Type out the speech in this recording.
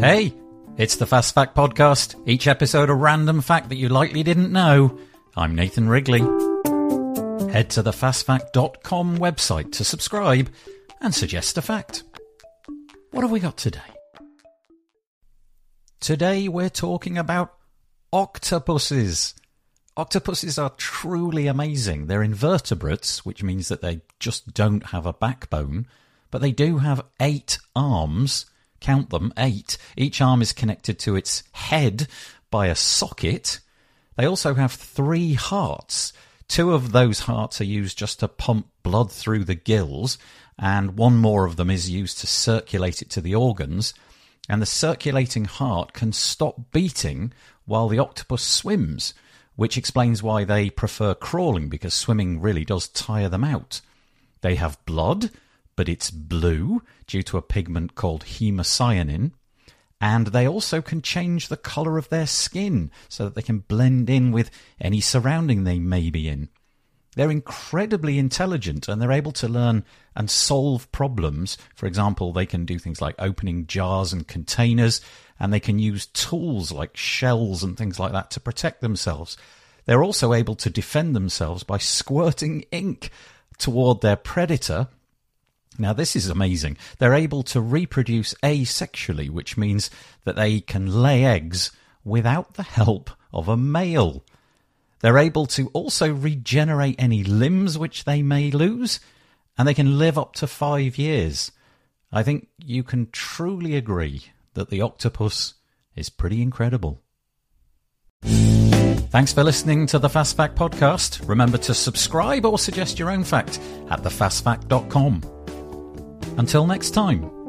Mm. Hey, it's the Fast Fact Podcast. Each episode a random fact that you likely didn't know. I'm Nathan Wrigley. Head to the fastfact.com website to subscribe and suggest a fact. What have we got today? Today we're talking about octopuses. Octopuses are truly amazing. They're invertebrates, which means that they just don't have a backbone, but they do have eight arms. Count them, eight. Each arm is connected to its head by a socket. They also have three hearts. Two of those hearts are used just to pump blood through the gills, and one more of them is used to circulate it to the organs. And the circulating heart can stop beating while the octopus swims which explains why they prefer crawling because swimming really does tire them out. They have blood, but it's blue due to a pigment called hemocyanin. And they also can change the colour of their skin so that they can blend in with any surrounding they may be in. They're incredibly intelligent and they're able to learn and solve problems. For example, they can do things like opening jars and containers, and they can use tools like shells and things like that to protect themselves. They're also able to defend themselves by squirting ink toward their predator. Now, this is amazing. They're able to reproduce asexually, which means that they can lay eggs without the help of a male. They're able to also regenerate any limbs which they may lose, and they can live up to five years. I think you can truly agree that the octopus is pretty incredible. Thanks for listening to the Fast Fact podcast. Remember to subscribe or suggest your own fact at thefastfact.com. Until next time.